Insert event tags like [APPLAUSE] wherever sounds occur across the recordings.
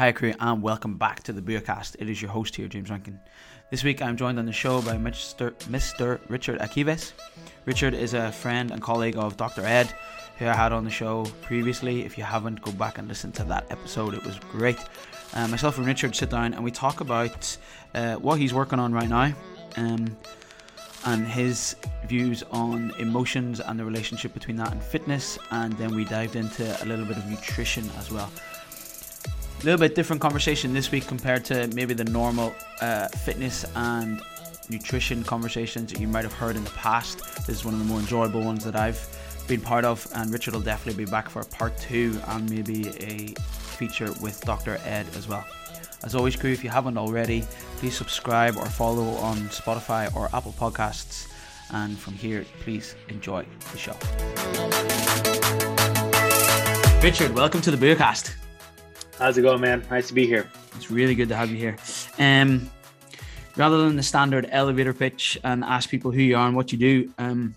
Hi, crew, and welcome back to the Beercast. It is your host here, James Rankin. This week I'm joined on the show by Mr. Mr. Richard Akives. Richard is a friend and colleague of Dr. Ed, who I had on the show previously. If you haven't, go back and listen to that episode, it was great. Uh, myself and Richard sit down and we talk about uh, what he's working on right now um, and his views on emotions and the relationship between that and fitness. And then we dived into a little bit of nutrition as well a little bit different conversation this week compared to maybe the normal uh, fitness and nutrition conversations that you might have heard in the past. This is one of the more enjoyable ones that I've been part of, and Richard will definitely be back for part two and maybe a feature with Dr. Ed as well. As always, crew, if you haven't already, please subscribe or follow on Spotify or Apple Podcasts. And from here, please enjoy the show. Richard, welcome to the Beercast. How's it going, man? Nice to be here. It's really good to have you here. Um, rather than the standard elevator pitch and ask people who you are and what you do, um,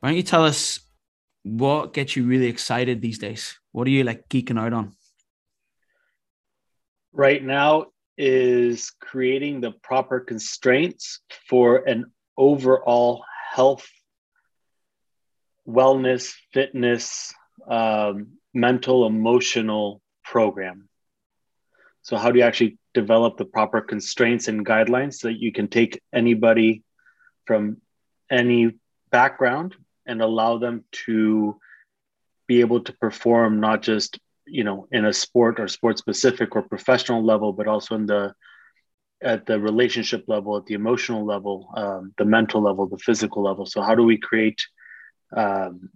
why don't you tell us what gets you really excited these days? What are you like geeking out on? Right now is creating the proper constraints for an overall health, wellness, fitness, um, mental, emotional program. So, how do you actually develop the proper constraints and guidelines so that you can take anybody from any background and allow them to be able to perform not just you know in a sport or sport specific or professional level but also in the at the relationship level at the emotional level um, the mental level the physical level so how do we create um,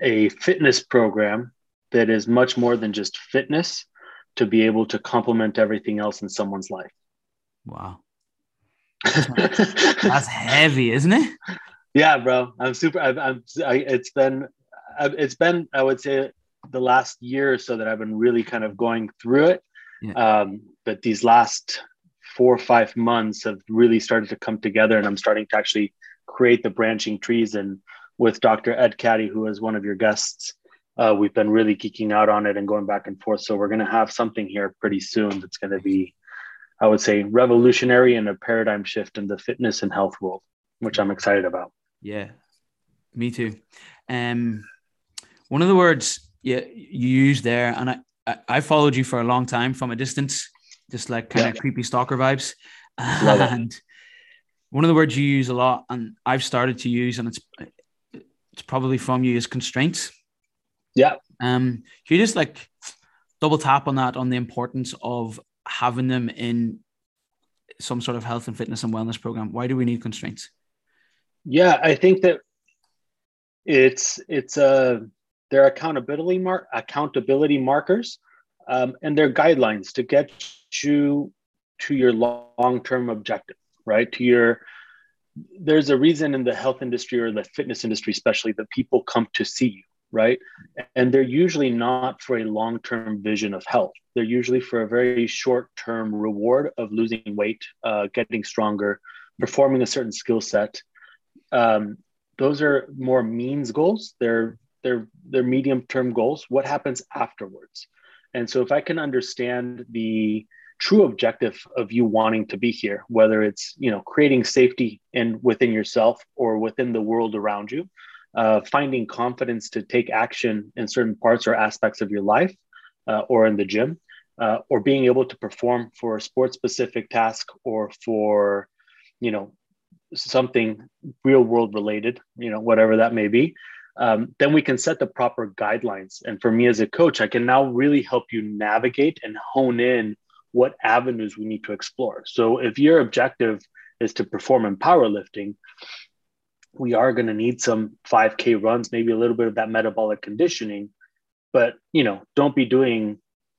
a fitness program that is much more than just fitness to be able to complement everything else in someone's life. Wow. [LAUGHS] That's heavy, isn't it? Yeah, bro. I'm super. I've, I'm. I, it's been. It's been. I would say the last year or so that I've been really kind of going through it. Yeah. Um, but these last four or five months have really started to come together, and I'm starting to actually create the branching trees. And with Dr. Ed Caddy, who is one of your guests, uh, we've been really geeking out on it and going back and forth. So we're going to have something here pretty soon that's going to be, I would say, revolutionary and a paradigm shift in the fitness and health world, which I'm excited about. Yeah, me too. Um, one of the words you, you used there, and I, I followed you for a long time from a distance, just like kind yeah. of creepy stalker vibes. and one of the words you use a lot, and I've started to use, and it's it's probably from you, is constraints yeah. Um, can you just like double tap on that on the importance of having them in some sort of health and fitness and wellness program? Why do we need constraints? Yeah, I think that it's it's a uh, they're accountability mark accountability markers um, and they're guidelines to get you to your long term objective, right? To your there's a reason in the health industry or the fitness industry, especially, that people come to see you right? And they're usually not for a long term vision of health. They're usually for a very short term reward of losing weight, uh, getting stronger, performing a certain skill set. Um, those are more means goals. They're they're they're medium term goals. What happens afterwards? And so, if I can understand the true objective of you wanting to be here, whether it's you know creating safety in within yourself or within the world around you, uh, finding confidence to take action in certain parts or aspects of your life uh, or in the gym, uh, or being able to perform for a sport specific task or for, you know, something real world related, you know, whatever that may be. Um, then we can set the proper guidelines. And for me as a coach, I can now really help you navigate and hone in what avenues we need to explore. So if your objective is to perform in powerlifting, we are going to need some 5k runs maybe a little bit of that metabolic conditioning but you know don't be doing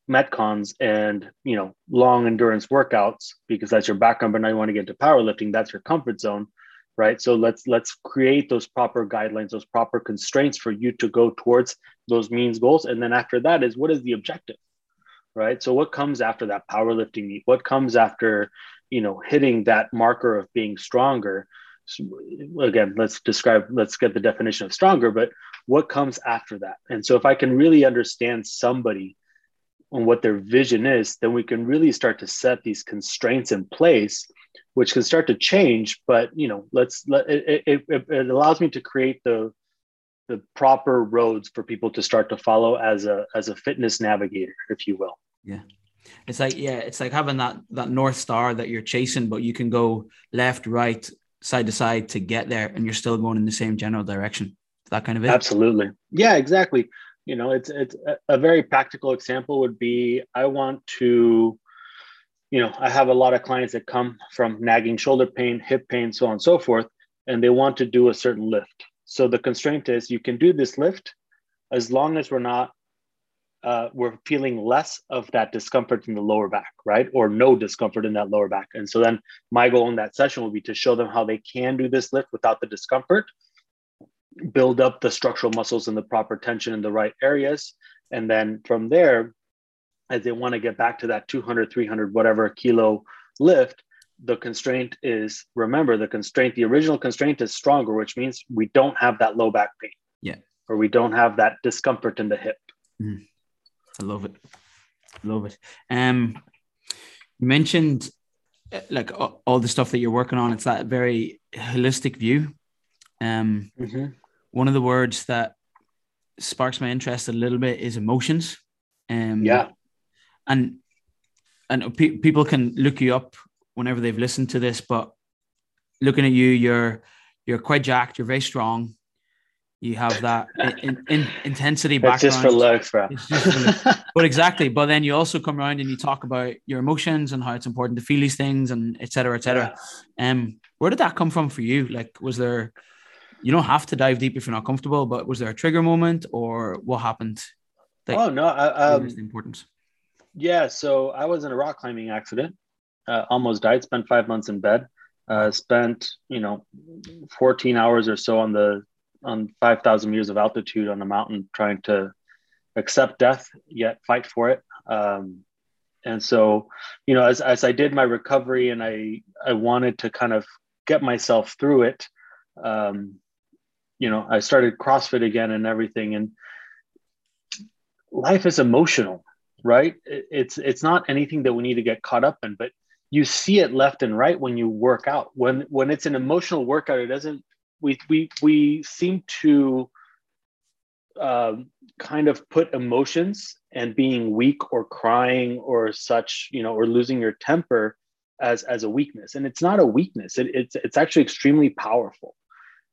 metcons and you know long endurance workouts because that's your background but now you want to get into powerlifting that's your comfort zone right? So let's let's create those proper guidelines those proper constraints for you to go towards those means goals. And then after that is what is the objective right? So what comes after that powerlifting meet? What comes after you know hitting that marker of being stronger again let's describe let's get the definition of stronger but what comes after that and so if i can really understand somebody on what their vision is, then we can really start to set these constraints in place, which can start to change. But you know, let's let it, it, it allows me to create the the proper roads for people to start to follow as a as a fitness navigator, if you will. Yeah. It's like yeah, it's like having that that north star that you're chasing, but you can go left, right, side to side to get there, and you're still going in the same general direction. That kind of it. Absolutely. Yeah, exactly you know it's it's a very practical example would be i want to you know i have a lot of clients that come from nagging shoulder pain hip pain so on and so forth and they want to do a certain lift so the constraint is you can do this lift as long as we're not uh, we're feeling less of that discomfort in the lower back right or no discomfort in that lower back and so then my goal in that session will be to show them how they can do this lift without the discomfort build up the structural muscles and the proper tension in the right areas. And then from there, as they want to get back to that 200, 300, whatever kilo lift, the constraint is remember the constraint, the original constraint is stronger, which means we don't have that low back pain. Yeah. Or we don't have that discomfort in the hip. Mm. I love it. Love it. Um, you mentioned uh, like all the stuff that you're working on. It's that very holistic view. Um, mm-hmm one of the words that sparks my interest a little bit is emotions. Um, yeah. And and pe- people can look you up whenever they've listened to this, but looking at you, you're you're quite jacked. You're very strong. You have that in, in, intensity background. It's just for looks, bro. but exactly. But then you also come around and you talk about your emotions and how it's important to feel these things and et cetera, et cetera. Yeah. Um, where did that come from for you? Like, was there you don't have to dive deep if you're not comfortable. But was there a trigger moment, or what happened? oh no, I, um, the importance. Yeah, so I was in a rock climbing accident. Uh, almost died. Spent five months in bed. Uh, spent you know 14 hours or so on the on 5,000 meters of altitude on the mountain trying to accept death yet fight for it. Um, and so, you know, as, as I did my recovery and I, I wanted to kind of get myself through it, um, you know, I started CrossFit again and everything. And life is emotional, right? It's it's not anything that we need to get caught up in, but you see it left and right when you work out. When when it's an emotional workout, it doesn't. We we we seem to um, kind of put emotions and being weak or crying or such, you know, or losing your temper as as a weakness, and it's not a weakness. It, it's it's actually extremely powerful.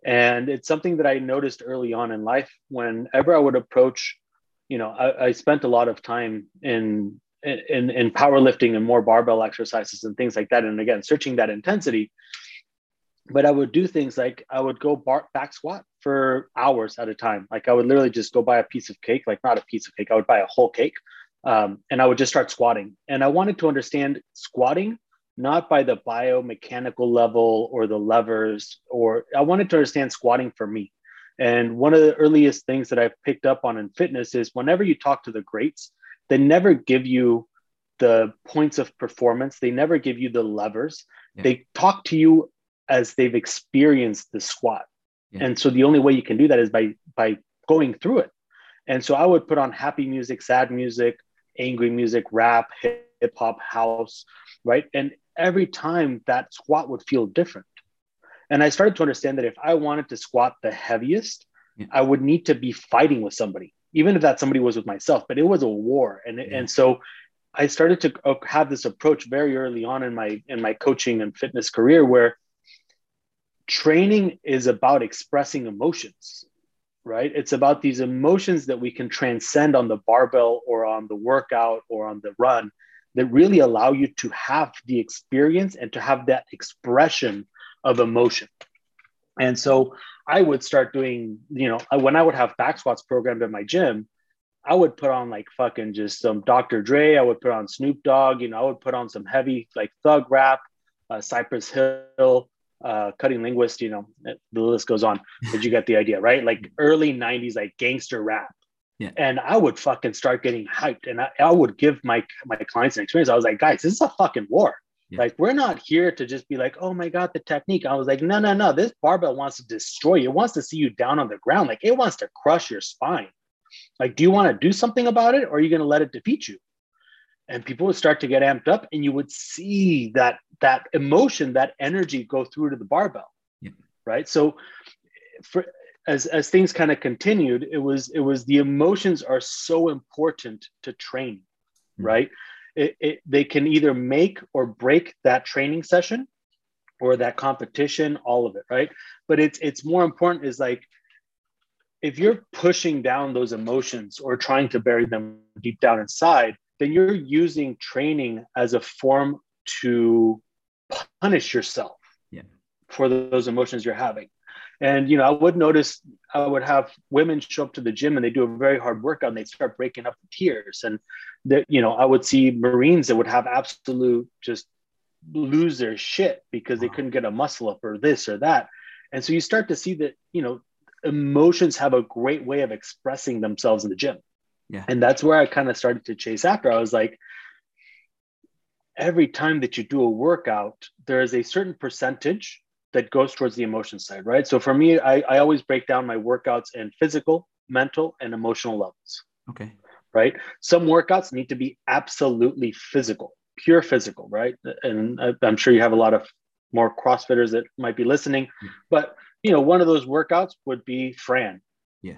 And it's something that I noticed early on in life whenever I would approach, you know, I, I spent a lot of time in, in, in powerlifting and more barbell exercises and things like that. And again, searching that intensity. But I would do things like I would go bar, back squat for hours at a time. Like I would literally just go buy a piece of cake, like not a piece of cake, I would buy a whole cake. Um, and I would just start squatting. And I wanted to understand squatting not by the biomechanical level or the levers, or I wanted to understand squatting for me. And one of the earliest things that I've picked up on in fitness is whenever you talk to the greats, they never give you the points of performance, they never give you the levers. Yeah. They talk to you as they've experienced the squat. Yeah. And so the only way you can do that is by by going through it. And so I would put on happy music, sad music, angry music, rap, hip hop, house, right? And every time that squat would feel different. And I started to understand that if I wanted to squat the heaviest, yeah. I would need to be fighting with somebody, even if that somebody was with myself, but it was a war. And, yeah. and so I started to uh, have this approach very early on in my, in my coaching and fitness career where training is about expressing emotions, right? It's about these emotions that we can transcend on the barbell or on the workout or on the run that really allow you to have the experience and to have that expression of emotion. And so I would start doing, you know, when I would have back squats programmed at my gym, I would put on like fucking just some Dr. Dre. I would put on Snoop Dogg. You know, I would put on some heavy like thug rap, uh, Cypress Hill, uh, CunninLynguists. You know, the list goes on. Did you get the idea, right? Like early '90s, like gangster rap. Yeah. And I would fucking start getting hyped and I, I would give my my clients an experience. I was like, guys, this is a fucking war. Yeah. Like, we're not here to just be like, oh my God, the technique. I was like, no, no, no. This barbell wants to destroy you. It wants to see you down on the ground. Like, it wants to crush your spine. Like, do you want to do something about it or are you going to let it defeat you? And people would start to get amped up and you would see that that emotion that energy go through to the barbell yeah. right so for as as things kind of continued it was it was the emotions are so important to train mm-hmm. right it, it, they can either make or break that training session or that competition all of it right but it's it's more important is like if you're pushing down those emotions or trying to bury them deep down inside then you're using training as a form to punish yourself yeah. for those emotions you're having. And you know, I would notice I would have women show up to the gym and they do a very hard workout and they start breaking up in tears. And that you know, I would see Marines that would have absolute just lose their shit because they couldn't get a muscle up or this or that. And so you start to see that, you know, emotions have a great way of expressing themselves in the gym. Yeah. And that's where I kind of started to chase after. I was like, every time that you do a workout, there is a certain percentage that goes towards the emotion side, right? So for me, I, I always break down my workouts in physical, mental, and emotional levels. Okay. Right. Some workouts need to be absolutely physical, pure physical, right? And I'm sure you have a lot of more CrossFitters that might be listening, yeah. but you know, one of those workouts would be Fran. Yeah.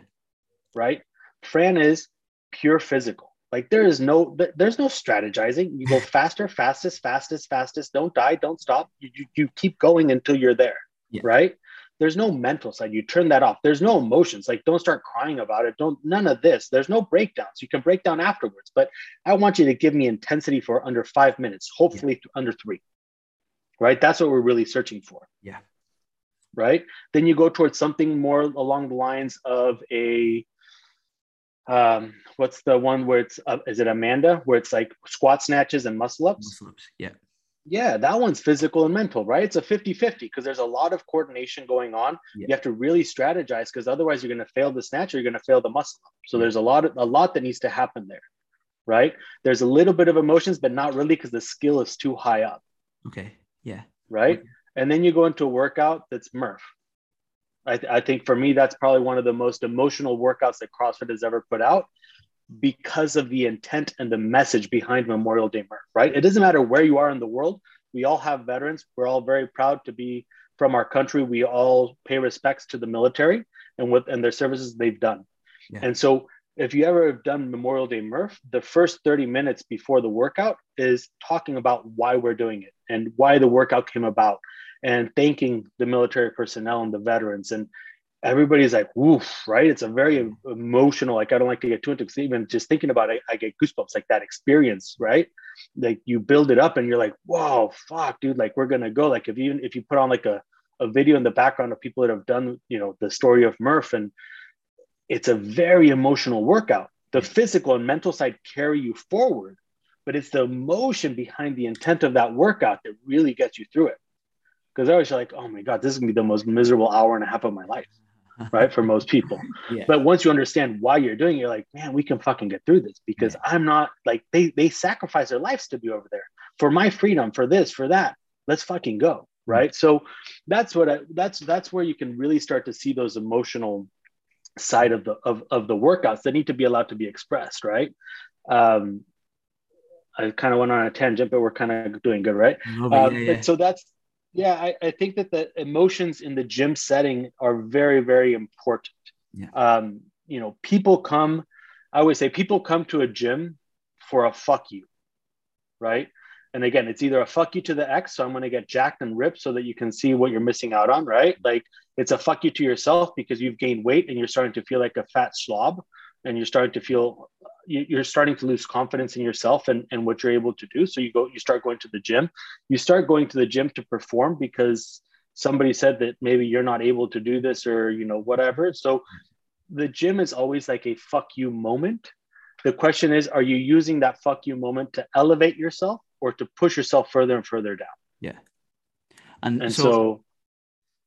Right. Fran is pure physical. Like there is no there's no strategizing. You go [LAUGHS] faster, fastest, fastest, fastest. Don't die, don't stop. You, you, you keep going until you're there. Yeah. Right? There's no mental side. You turn that off. There's no emotions. Like don't start crying about it. Don't none of this. There's no breakdowns. You can break down afterwards. But I want you to give me intensity for under five minutes, hopefully yeah. under three. Right? That's what we're really searching for. Yeah. Right. Then you go towards something more along the lines of a um, what's the one where it's uh, is it Amanda where it's like squat snatches and muscle ups? Muscle ups, yeah. Yeah, that one's physical and mental, right? It's a 50 50 because there's a lot of coordination going on. Yeah. You have to really strategize because otherwise you're going to fail the snatch or you're going to fail the muscle up. So there's a lot of a lot that needs to happen there, right? There's a little bit of emotions, but not really because the skill is too high up. Okay. Yeah. Right. Okay. And then you go into a workout that's Murph. I, th- I think for me, that's probably one of the most emotional workouts that CrossFit has ever put out because of the intent and the message behind Memorial Day Murph, right? It doesn't matter where you are in the world. We all have veterans. We're all very proud to be from our country. We all pay respects to the military and what and their services they've done. Yeah. And so if you ever have done Memorial Day Murph, the first 30 minutes before the workout is talking about why we're doing it and why the workout came about and thanking the military personnel and the veterans. And everybody's like, woof, right? It's a very emotional, like I don't like to get too into because even just thinking about it, I get goosebumps, like that experience, right? Like you build it up and you're like, whoa, fuck, dude, like we're gonna go. Like if you if you put on like a, a video in the background of people that have done, you know, the story of Murph, and it's a very emotional workout. The physical and mental side carry you forward, but it's the emotion behind the intent of that workout that really gets you through it because I was like, oh my God, this is gonna be the most miserable hour and a half of my life, right? For most people. [LAUGHS] Yeah. But once you understand why you're doing it, you're like, man, we can fucking get through this because yeah. I'm not like they they sacrifice their lives to be over there for my freedom, for this, for that. Let's fucking go. Right. So that's what I that's that's where you can really start to see those emotional side of the of, of the workouts that need to be allowed to be expressed, right? Um I kind of went on a tangent, but we're kind of doing good, right? Oh, um, yeah, so that's yeah, I, I, think that the emotions in the gym setting are very, very important. Yeah. Um, you know, people come, I always say people come to a gym for a fuck you, right? And again, it's either a fuck you to the X, so I'm going to get jacked and ripped so that you can see what you're missing out on, right? Like it's a fuck you to yourself because you've gained weight and you're starting to feel like a fat slob and you're starting to feel you're starting to lose confidence in yourself and, and what you're able to do. So you go you start going to the gym. You start going to the gym to perform because somebody said that maybe you're not able to do this or you know whatever. So the gym is always like a fuck you moment. The question is are you using that fuck you moment to elevate yourself or to push yourself further and further down? Yeah. And, and so, so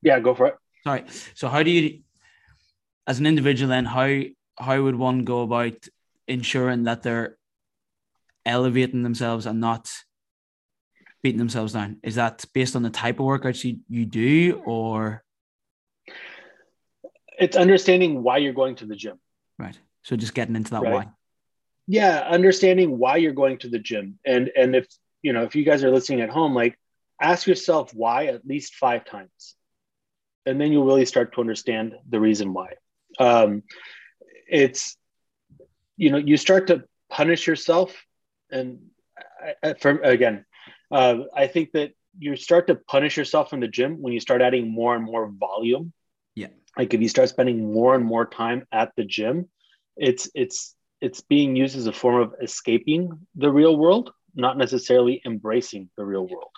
yeah go for it. Sorry. So how do you as an individual then how how would one go about ensuring that they're elevating themselves and not beating themselves down? Is that based on the type of workouts you, you do or? It's understanding why you're going to the gym. Right. So just getting into that right. why. yeah understanding why you're going to the gym and and if you know if you guys are listening at home like ask yourself why at least five times and then you'll really start to understand the reason why um, it's you know you start to punish yourself. And I, from again uh, i think that you start to punish yourself in the gym when you start adding more and more volume. Yeah. Like if you start spending more and more time at the gym it's it's it's being used as a form of escaping the real world not necessarily embracing the real world.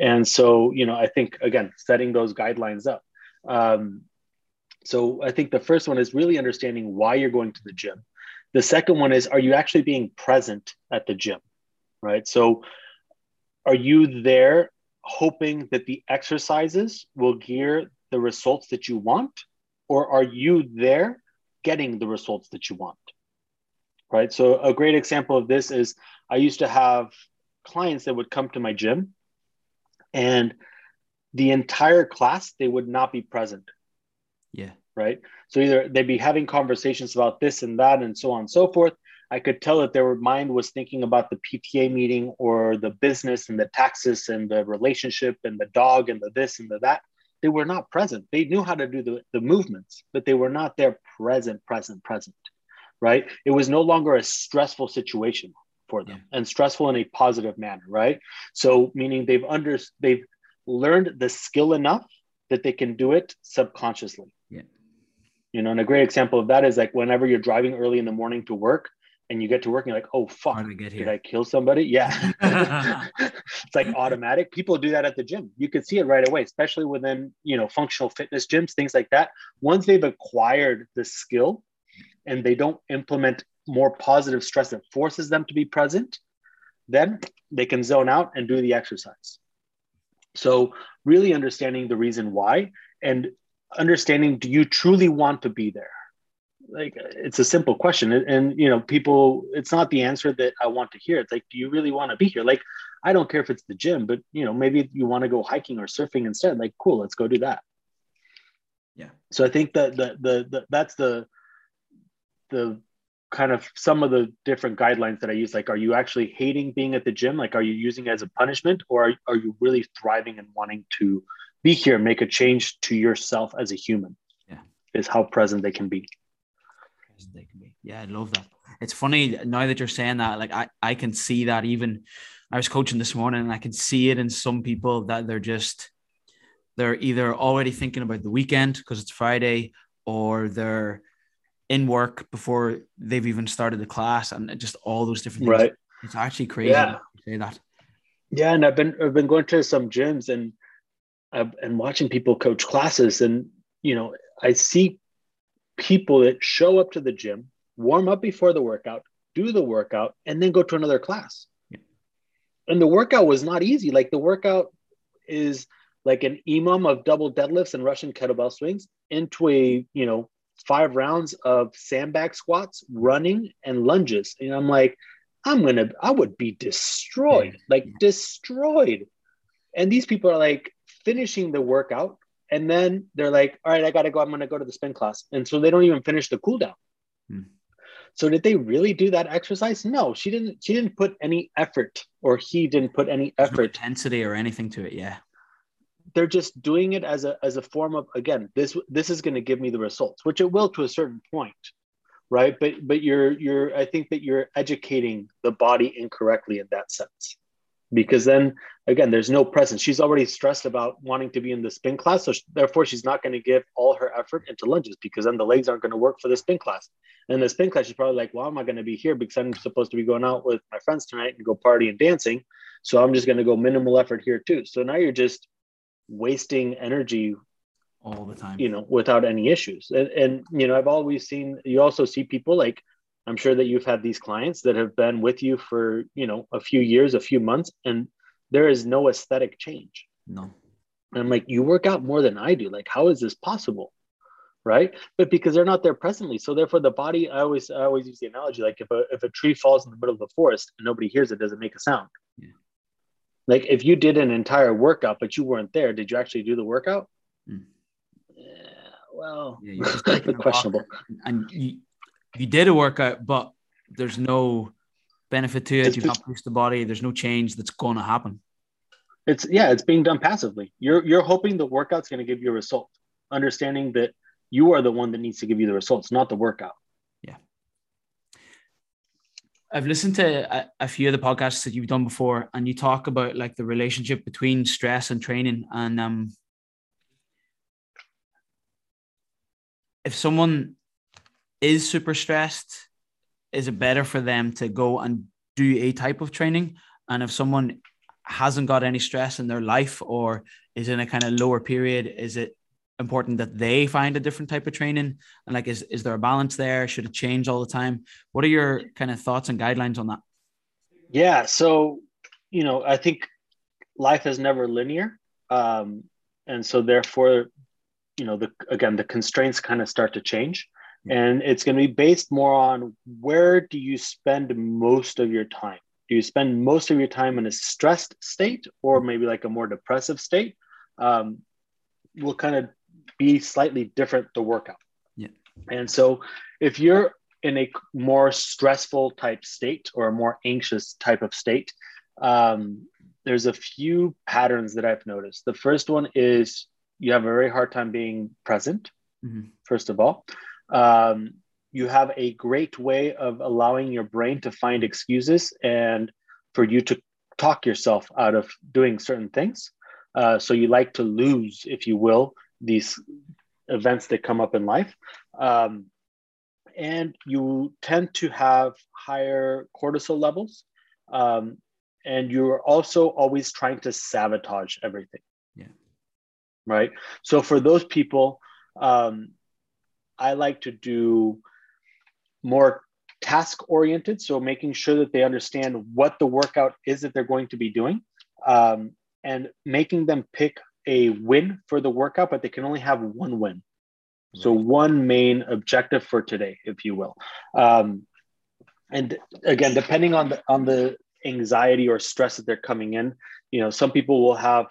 And so you know i think again setting those guidelines up. Um, so i think the first one is really understanding why you're going to the gym the second one is are you actually being present at the gym right? So are you there hoping that the exercises will gear the results that you want or are you there getting the results that you want right? So a great example of this is i used to have clients that would come to my gym and the entire class they would not be present. Yeah right? So either they'd be having conversations about this and that and so on and so forth. I could tell that their mind was thinking about the pta meeting or the business and the taxes and the relationship and the dog and the this and the that. They were not present. They knew how to do the, the movements but they were not there present present present right? It was no longer a stressful situation for them yeah. and stressful in a positive manner right? So meaning they've under they've learned the skill enough that they can do it subconsciously you know and a great example of that is like whenever you're driving early in the morning to work and you get to work and you're like oh fuck did i kill somebody? Yeah. [LAUGHS] [LAUGHS] It's like automatic. People do that at the gym. You can see it right away especially within you know functional fitness gyms things like that. Once they've acquired the skill and they don't implement more positive stress that forces them to be present, then they can zone out and do the exercise. So, really understanding the reason why and understanding do you truly want to be there? Like, it's a simple question. And, and, you know, people, it's not the answer that I want to hear. It's like, do you really want to be here? Like, I don't care if it's the gym, but, you know, maybe you want to go hiking or surfing instead. Like, cool, let's go do that. Yeah. So I think that the, the, the that's the, the kind of some of the different guidelines that I use. Like, are you actually hating being at the gym? Like, are you using it as a punishment, or are, are you really thriving and wanting to be here, make a change to yourself as a human? Yeah, is how present they can be. Present they can be. Yeah, I love that. It's funny now that you're saying that. Like, I I can see that even. I was coaching this morning, and I can see it in some people that they're just they're either already thinking about the weekend because it's Friday, or they're in work before they've even started the class and just all those different things. Right. It's actually crazy yeah. say that. Yeah, and I've been I've been going to some gyms and I've, and watching people coach classes, and you know I see people that show up to the gym, warm up before the workout, do the workout, and then go to another class. Yeah. And the workout was not easy. Like the workout is like an EMOM of double deadlifts and Russian kettlebell swings into a you know five rounds of sandbag squats, running, and lunges. And I'm like, I'm gonna, I would be destroyed, like destroyed. And these people are like finishing the workout, and then they're like, all right, I gotta go. I'm gonna go to the spin class. And so they don't even finish the cool down. Hmm. So did they really do that exercise? No, she didn't. She didn't put any effort, or he didn't put any effort, no intensity, or anything to it. Yeah, they're just doing it as a as a form of again this this is going to give me the results which it will to a certain point right but but you're you're i think that you're educating the body incorrectly in that sense because then again there's no presence. She's already stressed about wanting to be in the spin class so therefore she's not going to give all her effort into lunges because then the legs aren't going to work for the spin class. And the spin class she's probably like well am i going to be here because i'm supposed to be going out with my friends tonight and go party and dancing so i'm just going to go minimal effort here too. So now you're just wasting energy all the time. you know without any issues. And, and you know i've always seen you also see people like i'm sure that you've had these clients that have been with you for you know a few years a few months and there is no aesthetic change no and i'm like you work out more than i do like how is this possible right but because they're not there presently so therefore the body i always i always use the analogy like if a if a tree falls in the middle of the forest and nobody hears it does it make a sound yeah. Like if you did an entire workout, but you weren't there, did you actually do the workout? Mm. Yeah, well, yeah, [LAUGHS] questionable. And you, you did a workout, but there's no benefit to it. You've not pushed the body. There's no change that's going to happen. It's yeah, it's being done passively. You're you're hoping the workout's going to give you a result, understanding that you are the one that needs to give you the results, not the workout. Yeah. I've listened to a, a few of the podcasts that you've done before, and you talk about like the relationship between stress and training. And um, if someone is super stressed, is it better for them to go and do a type of training? And if someone hasn't got any stress in their life or is in a kind of lower period, is it important that they find a different type of training? And like, is, is there a balance there? Should it change all the time? What are your kind of thoughts and guidelines on that? Yeah, so you know, I think life is never linear, um, and so therefore, you know, the again the constraints kind of start to change, and it's going to be based more on where do you spend most of your time. Do you spend most of your time in a stressed state, or maybe like a more depressive state? Um, will kind of be slightly different the workout. Yeah. And so if you're in a more stressful type state or a more anxious type of state, um, there's a few patterns that I've noticed. The first one is you have a very hard time being present, Mhm. first of all. Um, you have a great way of allowing your brain to find excuses and for you to talk yourself out of doing certain things. Uh, so you like to lose, if you will, these events that come up in life. Um, and you tend to have higher cortisol levels. Um, and you're also always trying to sabotage everything. Yeah. Right. So for those people, um, I like to do more task oriented. So making sure that they understand what the workout is that they're going to be doing um, and making them pick a win for the workout, but they can only have one win. So one main objective for today, if you will. Um, and again, depending on the on the anxiety or stress that they're coming in, you know, some people will have.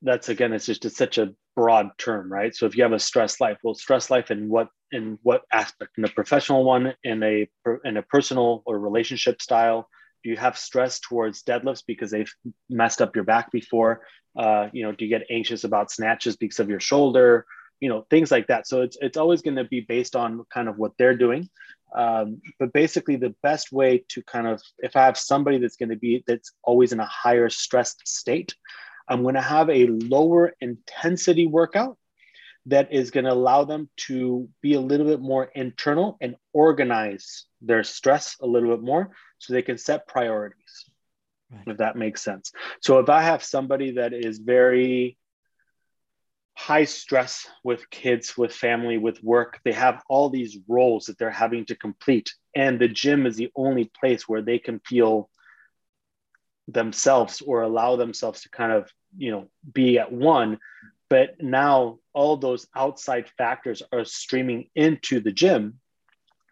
That's again, it's just it's such a broad term, right? So if you have a stress life, well, stress life in what in what aspect? In a professional one, in a in a personal or relationship style. Do you have stress towards deadlifts because they've messed up your back before? Uh, you know, do you get anxious about snatches because of your shoulder? you know things like that so it's it's always going to be based on kind of what they're doing um, but basically the best way to kind of if i have somebody that's going to be that's always in a higher stressed state i'm going to have a lower intensity workout that is going to allow them to be a little bit more internal and organize their stress a little bit more so they can set priorities Right. if that makes sense so if i have somebody that is very high stress with kids, with family, with work. They have all these roles that they're having to complete. And the gym is the only place where they can feel themselves or allow themselves to kind of, you know, be at one. But now all those outside factors are streaming into the gym.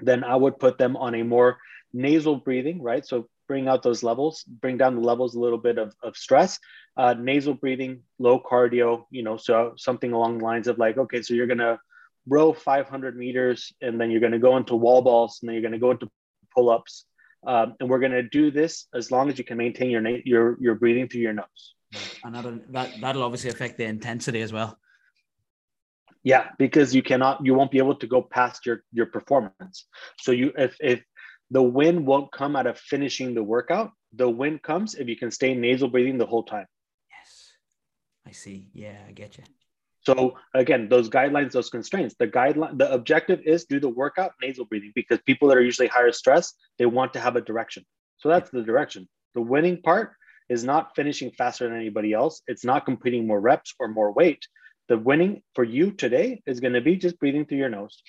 Then I would put them on a more nasal breathing, right? So bring out those levels, bring down the levels a little bit of, of stress, uh, nasal breathing, low cardio, you know, so something along the lines of like, okay, so you're to row 500 meters and then you're to go into wall balls and then you're to go into pull ups. Um, and we're going to do this as long as you can maintain your, your, your breathing through your nose. And that'll, that, that'll obviously affect the intensity as well. Yeah, because you cannot, you won't be able to go past your, your performance. So you, if, if the win won't come out of finishing the workout, the win comes if you can stay nasal breathing the whole time. Yes. I see. Yeah, I get you. So again, those guidelines, those constraints, the guideline, the objective is do the workout nasal breathing because people that are usually higher stress, they want to have a direction. So that's the direction. The winning part is not finishing faster than anybody else. It's not completing more reps or more weight. The winning for you today is going to be just breathing through your nose.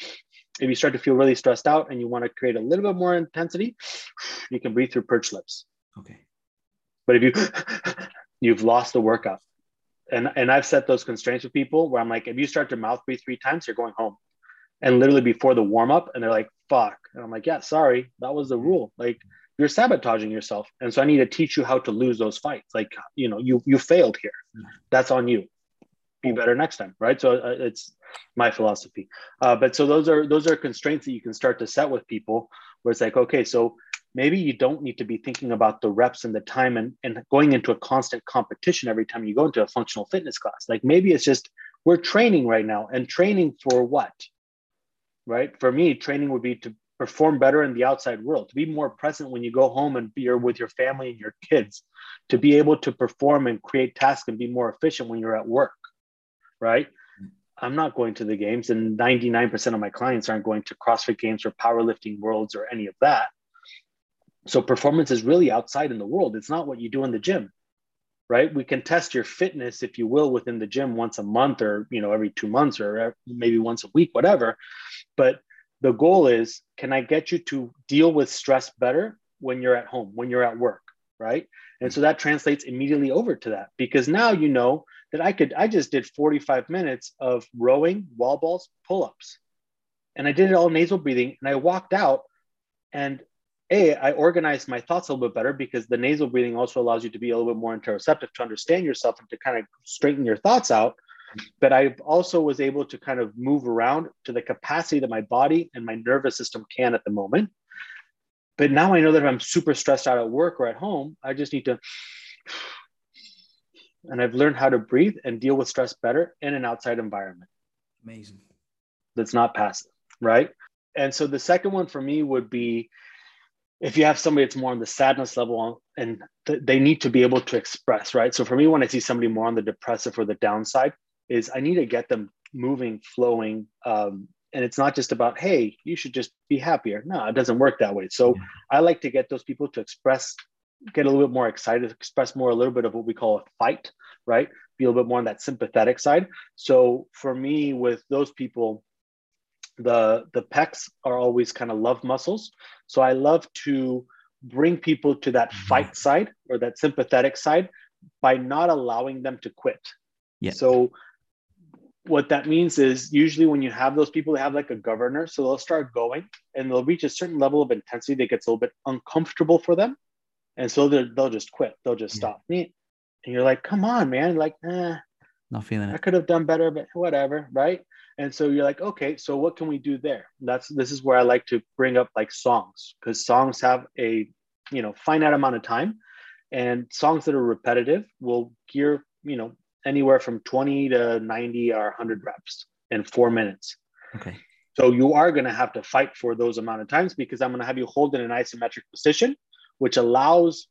If you start to feel really stressed out and you want to create a little bit more intensity, you can breathe through pursed lips. Okay. But if you [LAUGHS] you've lost the workout. And and I've set those constraints with people where I'm like, if you start to mouth breathe three times, you're going home. And literally before the warm up, and they're like, fuck. And I'm like, yeah, sorry, that was the rule. Like you're sabotaging yourself. And so I need to teach you how to lose those fights. Like, you know, you you failed here. That's on you. Be better next time, right? So uh, it's my philosophy. Uh, but so those are those are constraints that you can start to set with people, where it's like, okay, so maybe you don't need to be thinking about the reps and the time and, and going into a constant competition every time you go into a functional fitness class. Like maybe it's just we're training right now and training for what? Right? For me, training would be to perform better in the outside world, to be more present when you go home and you're with your family and your kids, to be able to perform and create tasks and be more efficient when you're at work. Right? I'm not going to the games, and 99% of my clients aren't going to CrossFit games or powerlifting worlds or any of that. So performance is really outside in the world. It's not what you do in the gym, right? We can test your fitness, if you will, within the gym once a month or you know every two months or uh, maybe once a week, whatever. But the goal is, can I get you to deal with stress better when you're at home, when you're at work, right? And so that translates immediately over to that because now you know that I could, I just did 45 minutes of rowing, wall balls, pull ups. And I did it all nasal breathing. And I walked out and A, I organized my thoughts a little bit better because the nasal breathing also allows you to be a little bit more interoceptive to understand yourself and to kind of straighten your thoughts out. But I also was able to kind of move around to the capacity that my body and my nervous system can at the moment. But now I know that if I'm super stressed out at work or at home, I just need to [SIGHS] and I've learned how to breathe and deal with stress better in an outside environment. Amazing. That's not passive, right? And so the second one for me would be if you have somebody that's more on the sadness level and th- they need to be able to express, right? So for me, when I see somebody more on the depressive or the downside, is I need to get them moving, flowing. Um, and it's not just about, hey, you should just be happier. No, it doesn't work that way. So yeah. I like to get those people to express get a little bit more excited, express more a little bit of what we call a fight, right? Be a little bit more on that sympathetic side. So for me, with those people, the the pecs are always kind of love muscles. So I love to bring people to that mm-hmm. fight side or that sympathetic side by not allowing them to quit. Yeah. So what that means is usually when you have those people, they have like a governor. So they'll start going and they'll reach a certain level of intensity that gets a little bit uncomfortable for them. And so they'll just quit. They'll just yeah. stop. Me and you're like come on man like eh, not feeling it. I could have done better but whatever right? And so you're like okay so what can we do there? That's this is where i like to bring up like songs because songs have a you know finite amount of time. And songs that are repetitive will gear you know anywhere from 20 to 90 or 100 reps in four minutes okay so you are going to have to fight for those amount of times because i'm going to have you hold in an isometric position which allows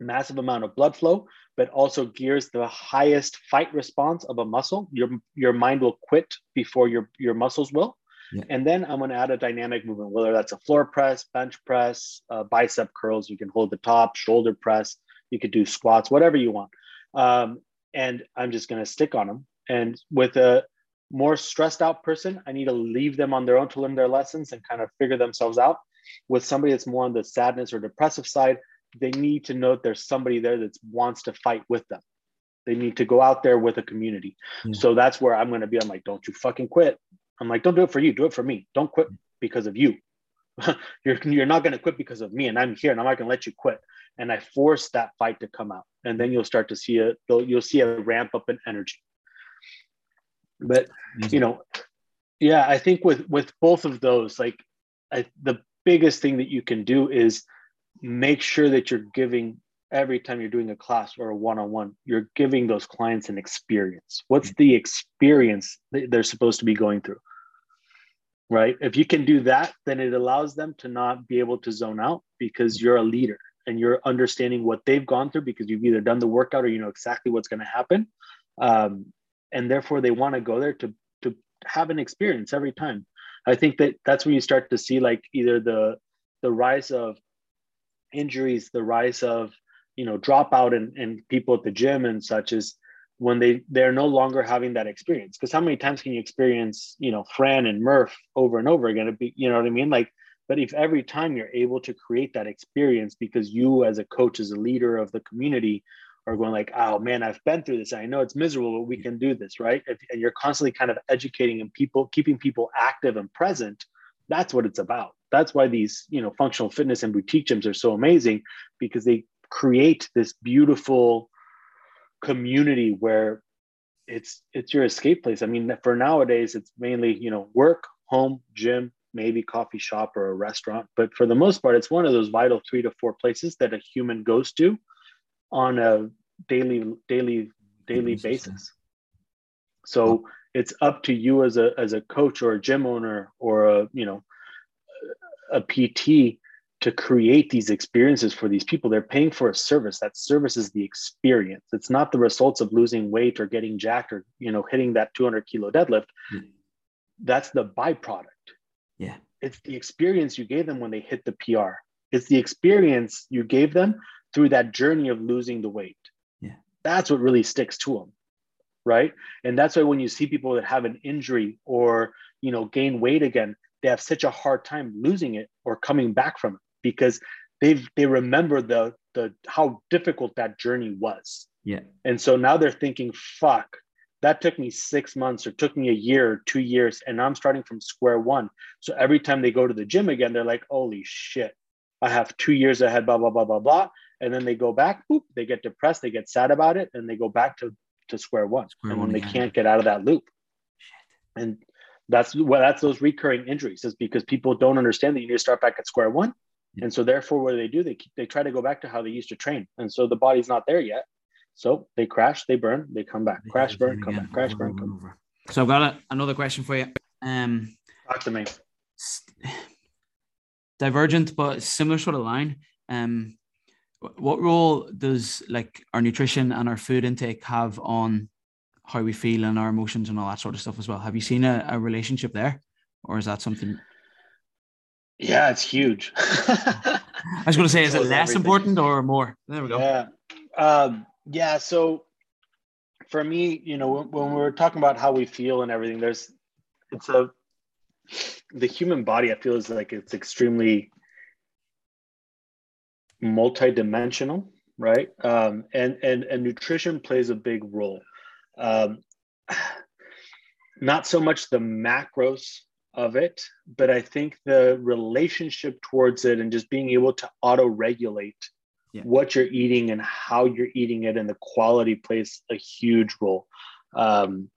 massive amount of blood flow, but also gears the highest fight response of a muscle. Your your mind will quit before your your muscles will. Yeah. And then I'm going to add a dynamic movement, whether that's a floor press, bench press, uh, bicep curls. You can hold the top, shoulder press. You could do squats, whatever you want. Um, and I'm just going to stick on them. And with a more stressed out person, I need to leave them on their own to learn their lessons and kind of figure themselves out. With somebody that's more on the sadness or depressive side, they need to know there's somebody there that wants to fight with them. They need to go out there with a community. Yeah. So that's where I'm going to be. I'm like, don't you fucking quit. I'm like, don't do it for you. Do it for me. Don't quit hmm. because of you. [LAUGHS] you're you're not going to quit because of me, and I'm here, and I'm not going to let you quit. And I force that fight to come out, and then you'll start to see a you'll see a ramp up in energy. But mm-hmm. you know, yeah, I think with with both of those, like I, the biggest thing that you can do is make sure that you're giving every time you're doing a class or a one-on-one you're giving those clients an experience. What's mm-hmm. the experience they're supposed to be going through? Right? If you can do that then it allows them to not be able to zone out because you're a leader and you're understanding what they've gone through because you've either done the workout or you know exactly what's going to happen um, and therefore they want to go there to to have an experience every time I think that that's when you start to see like either the the rise of injuries, the rise of you know dropout and, and people at the gym and such is when they they're no longer having that experience. Because how many times can you experience you know Fran and Murph over and over again? Be, you know what I mean? Like, but if every time you're able to create that experience because you as a coach, as a leader of the community, are going like, oh man, I've been through this. I know it's miserable, but we can do this, right? If, and you're constantly kind of educating and people keeping people active and present. That's what it's about. That's why these, you know, functional fitness and boutique gyms are so amazing because they create this beautiful community where it's it's your escape place. I mean, for nowadays, it's mainly you know work, home, gym, maybe coffee shop or a restaurant. But for the most part, it's one of those vital three to four places that a human goes to on a daily daily daily basis. So it's up to you as a as a coach or a gym owner or a you know a PT to create these experiences for these people. They're paying for a service. That service is the experience. It's not the results of losing weight or getting jacked or you know hitting that 200 kilo deadlift. Mm. That's the byproduct. Yeah. It's the experience you gave them when they hit the PR. It's the experience you gave them through that journey of losing the weight. Yeah. That's what really sticks to them. Right. And that's why when you see people that have an injury or, you know, gain weight again, they have such a hard time losing it or coming back from it because they've they remember the the how difficult that journey was. Yeah. And so now they're thinking, fuck, that took me six months or took me a year or two years. And I'm starting from square one. So every time they go to the gym again, they're like, holy shit, I have two years ahead, blah, blah, blah, blah, blah. And then they go back, boop, they get depressed, they get sad about it, and they go back to, to square one. Square and one they can't get out of that loop. Shit. And that's well, that's those recurring injuries, is because people don't understand that you need to start back at square one. Yeah. And so therefore, what do they do? They they try to go back to how they used to train. And so the body's not there yet. So they crash, they burn, they come back. Crash, burn, come back. Crash, burn, come back. So I've got a, another question for you. Um, Talk to me. Divergent, but similar sort of line. Um, what role does like our nutrition and our food intake have on how we feel and our emotions and all that sort of stuff as well? Have you seen a, a relationship there, or is that something? Yeah, it's huge. [LAUGHS] I was going to say, is it less everything. important or more? There we go. Yeah. Um, yeah. So for me, you know, when, when we're talking about how we feel and everything, there's, it's a, the human body, I feel is like it's extremely multidimensional, right? Um, and, and, and nutrition plays a big role. Um, not so much the macros of it, but I think the relationship towards it and just being able to auto regulate yeah. what you're eating and how you're eating it and the quality plays a huge role. Um,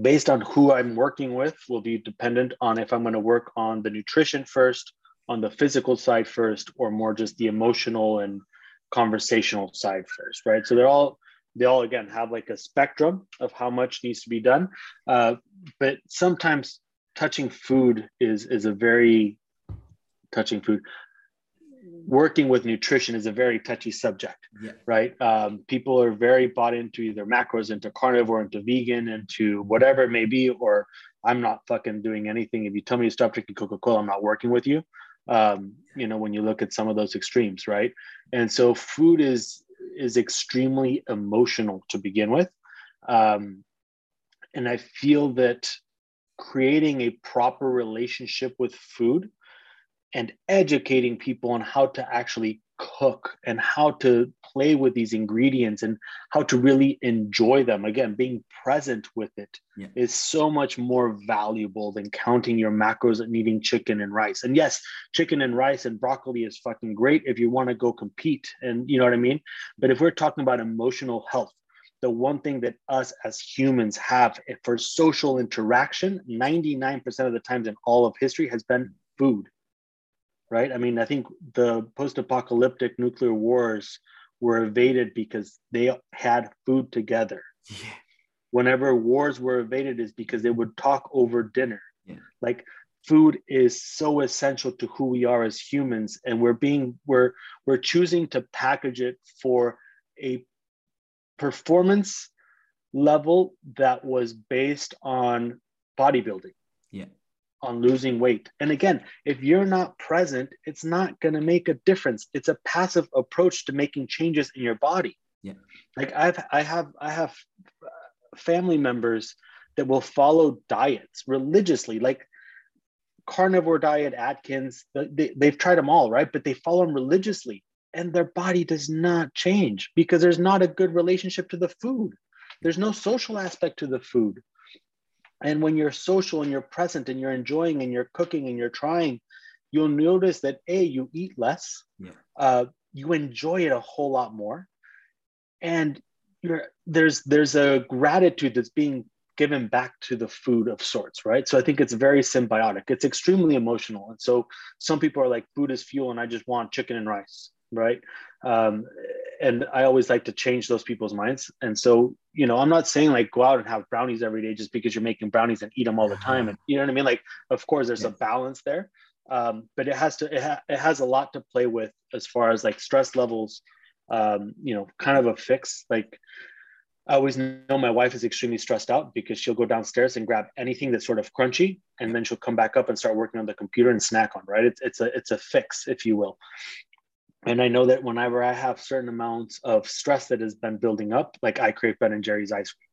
based on who I'm working with will be dependent on if I'm going to work on the nutrition first, on the physical side first, or more just the emotional and conversational side first, right? So they're all they all again have like a spectrum of how much needs to be done, uh, but sometimes touching food is is a very touching food working with nutrition is a very touchy subject, yeah. right? Um, people are very bought into either macros, into carnivore, into vegan, into whatever it may be, or I'm not fucking doing anything. If you tell me to stop drinking Coca Cola, I'm not working with you. Um, you know, when you look at some of those extremes, right? And so food is is extremely emotional to begin with, um, and I feel that creating a proper relationship with food and educating people on how to actually cook and how to play with these ingredients and how to really enjoy them. Again being present with it yeah. is so much more valuable than counting your macros and eating chicken and rice. And yes chicken and rice and broccoli is fucking great if you want to go compete and you know what i mean? But if we're talking about emotional health the one thing that us as humans have for social interaction 99% of the times in all of history has been food right? I mean, I think the post apocalyptic nuclear wars were evaded because they had food together. Yeah. Whenever wars were evaded, is because they would talk over dinner. Yeah. Like food is so essential to who we are as humans, and we're being we're we're choosing to package it for a performance level that was based on bodybuilding on losing weight. And again, if you're not present, it's not going to make a difference. It's a passive approach to making changes in your body. Yeah. Like I've I have I have uh, family members that will follow diets religiously like carnivore diet Atkins they, they've tried them all right but they follow them religiously and their body does not change because there's not a good relationship to the food there's no social aspect to the food and when you're social and you're present and you're enjoying and you're cooking and you're trying, you'll notice that A, you eat less, yeah. uh, you enjoy it a whole lot more. And you're there's there's a gratitude that's being given back to the food of sorts, right? So I think it's very symbiotic. It's extremely emotional. And so some people are like, food is fuel and I just want chicken and rice, right? Um, and I always like to change those people's minds. And so, you know, I'm not saying like go out and have brownies every day just because you're making brownies and eat them all the time. And you know what I mean? Like, of course, there's yeah. a balance there. Um, but it has to, it, ha- it has a lot to play with as far as like stress levels, um, you know, kind of a fix. Like, I always know my wife is extremely stressed out because she'll go downstairs and grab anything that's sort of crunchy, and then she'll come back up and start working on the computer and snack on. Right? It's it's a it's a fix, if you will. And I know that whenever I have certain amounts of stress that has been building up, like I crave Ben and Jerry's ice cream.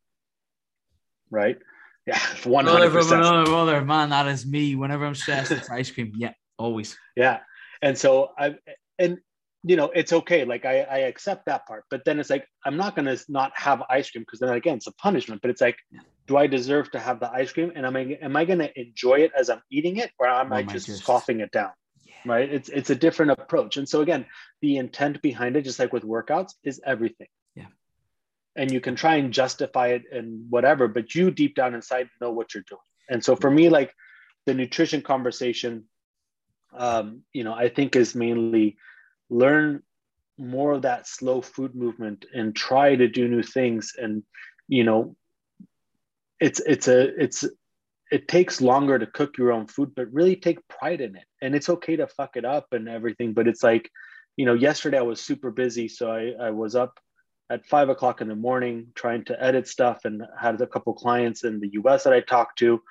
Right? Yeah, [LAUGHS] one hundred percent. Brother, man, that is me. Whenever I'm stressed, it's ice cream. Yeah, always. Yeah, and so I and you know it's okay like I, I accept that part but then it's like i'm not going to not have ice cream because then again it's a punishment but it's like yeah. do i deserve to have the ice cream and am i am i going to enjoy it as i'm eating it or am i oh just, just scoffing it down. Right? It's it's a different approach. And so again the intent behind it just like with workouts is everything. Yeah. And you can try and justify it and whatever but you deep down inside know what you're doing. And so for me like the nutrition conversation um you know i think is mainly learn more of that slow food movement and try to do new things. And you know it's it's a it's it takes longer to cook your own food but really take pride in it. And it's okay to fuck it up and everything but it's like you know yesterday i was super busy so i, I was up at five o'clock in the morning trying to edit stuff and had a couple clients in the us that i talked to.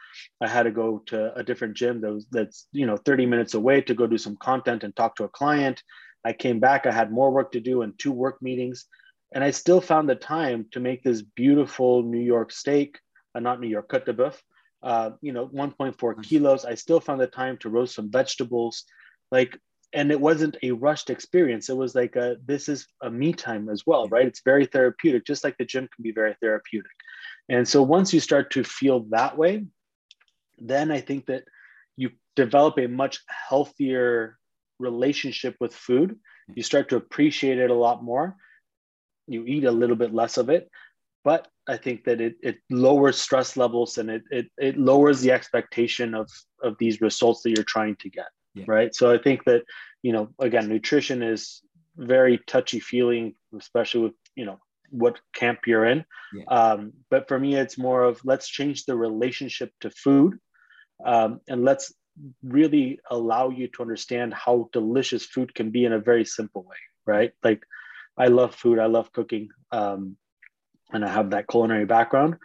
I had to go to a different gym that was that's you know 30 minutes away to go do some content and talk to a client. I came back, I had more work to do and two work meetings. And I still found the time to make this beautiful New York steak, uh, not New York, côte de boeuf, uh, you know, 1.4 kilos. I still found the time to roast some vegetables. Like, and it wasn't a rushed experience. It was like, a, this is a me time as well, right? It's very therapeutic, just like the gym can be very therapeutic. And so once you start to feel that way, then I think that you develop a much healthier relationship with food. You start to appreciate it a lot more. You eat a little bit less of it, but I think that it, it lowers stress levels and it, it, it lowers the expectation of, of these results that you're trying to get. Yeah. Right. So I think that, you know, again, nutrition is very touchy feeling, especially with, you know, what camp you're in. Yeah. Um, but for me, it's more of let's change the relationship to food um, and let's really allow you to understand how delicious food can be in a very simple way, right? Like, I love food, I love cooking, um, and I have that culinary background.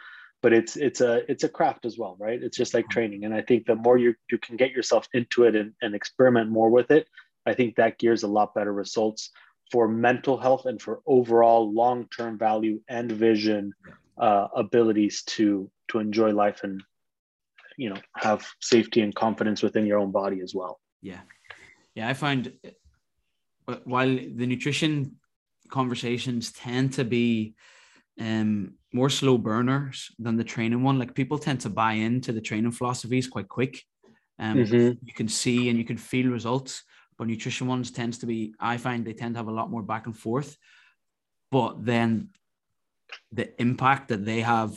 But it's it's a it's a craft as well, right? It's just like training, and I think the more you you can get yourself into it and, and experiment more with it, I think that gears a lot better results for mental health and for overall long term value and vision uh, abilities to to enjoy life and you know have safety and confidence within your own body as well yeah yeah i find uh, while the nutrition conversations tend to be um more slow burners than the training one. Like people tend to buy into the training philosophies quite quick. Um mm-hmm. you can see and you can feel results but nutrition ones tends to be i find they tend to have a lot more back and forth. But then the impact that they have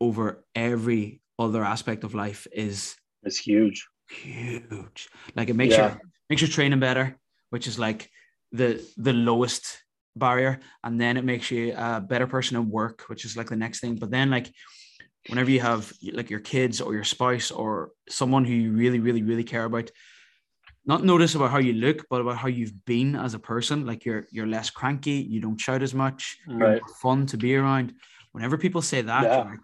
over every other aspect of life is it's huge. huge. Like it makes yeah. your makes your training better which is like the the lowest barrier and then it makes you a better person at work which is like the next thing but then like whenever you have like your kids or your spouse or someone who you really really really care about not notice about how you look but about how you've been as a person like you're you're less cranky you don't shout as much right. you're fun to be around whenever people say that yeah. like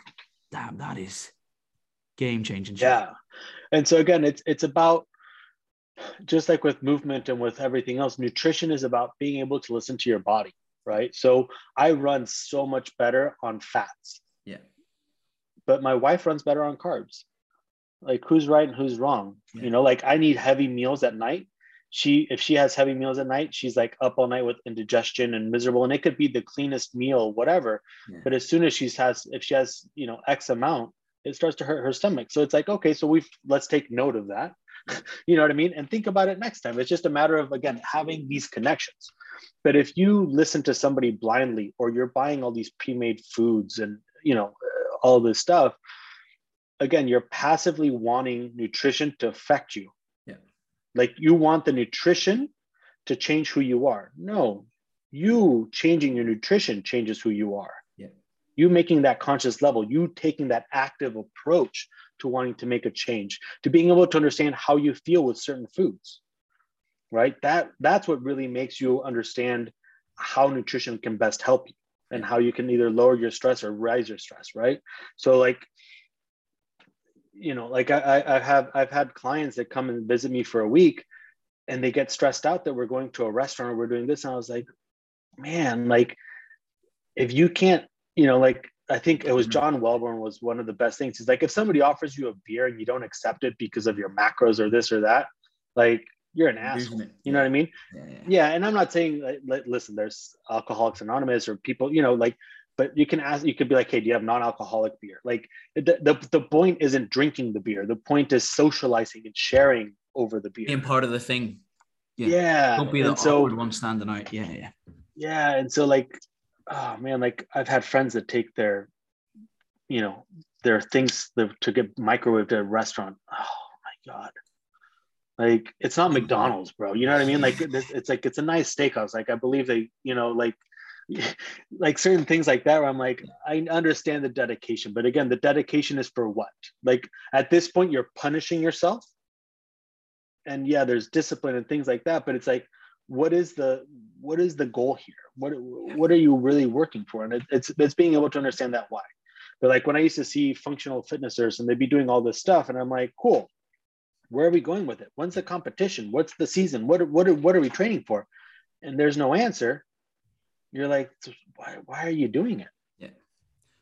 damn that is game changing. Yeah. And so again, it's it's about just like with movement and with everything else, nutrition is about being able to listen to your body, right? So I run so much better on fats. Yeah. But my wife runs better on carbs. Like who's right and who's wrong? Yeah. You know, like I need heavy meals at night. She if she has heavy meals at night, she's like up all night with indigestion and miserable. And it could be the cleanest meal, whatever. Yeah. But as soon as she's has if she has, you know, X amount, it starts to hurt her stomach. So it's like, okay, so we've let's take note of that. [LAUGHS] you know what I mean? And think about it next time. It's just a matter of, again, having these connections. But if you listen to somebody blindly or you're buying all these pre made foods and, you know, uh, all this stuff, again, you're passively wanting nutrition to affect you. Yeah. Like you want the nutrition to change who you are. No, you changing your nutrition changes who you are. Yeah. You making that conscious level, you taking that active approach to wanting to make a change, to being able to understand how you feel with certain foods. Right? That that's what really makes you understand how nutrition can best help you and how you can either lower your stress or rise your stress, right? So like you know, like I, I have I've had clients that come and visit me for a week and they get stressed out that we're going to a restaurant or we're doing this. And I was like, man, like if you can't, you know, like I think it was mm-hmm. John Welbourn was one of the best things. He's like, if somebody offers you a beer and you don't accept it because of your macros or this or that, like you're an asshole. You know what I mean? Yeah, yeah. yeah, And I'm not saying like, listen, there's Alcoholics Anonymous or people, you know, like, but you can ask, you could be like, hey, do you have non-alcoholic beer? Like the, the, the point isn't drinking the beer. The point is socializing and sharing over the beer. Being part of the thing. Yeah. yeah. Don't be the and awkward so, one standing out. Yeah, yeah. Yeah. And so like, oh man, like I've had friends that take their, you know, their things to get microwaved at a restaurant. Oh my God. Like it's not mm-hmm. McDonald's, bro. You know what I mean? Like it's, it's like it's a nice steakhouse. Like I believe they, you know, like [LAUGHS] like certain things like that where I'm like, I understand the dedication, but again, the dedication is for what? Like at this point, you're punishing yourself. And yeah, there's discipline and things like that, but it's like, what is the what is the goal here? What what are you really working for? And it, it's it's being able to understand that why. But like when I used to see functional fitnessers and they'd be doing all this stuff, and I'm like, cool. Where are we going with it? When's the competition? What's the season? What what what are we training for? And there's no answer you're like, why, why are you doing it? Yeah.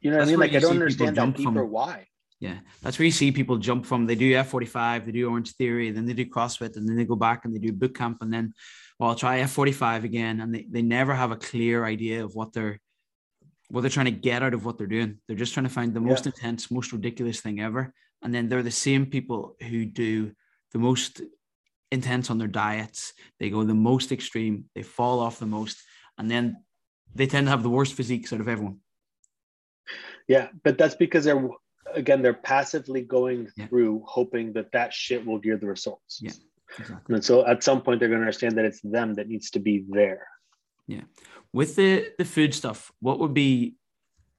You know what I mean? Like, I don't understand that deeper from, why. Yeah. That's where you see people jump from. They do F45, they do Orange Theory, then they do CrossFit, and then they go back and they do boot camp. And then, well, I'll try F45 again. And they, they never have a clear idea of what they're, what they're trying to get out of what they're doing. They're just trying to find the most yeah. intense, most ridiculous thing ever. And then they're the same people who do the most intense on their diets. They go the most extreme. They fall off the most. And then they tend to have the worst physiques out of everyone. Yeah, but that's because they're again they're passively going yeah. through hoping that that shit will gear the results. Yeah, exactly. And so at some point they're going to understand that it's them that needs to be there. Yeah, with the the food stuff, what would be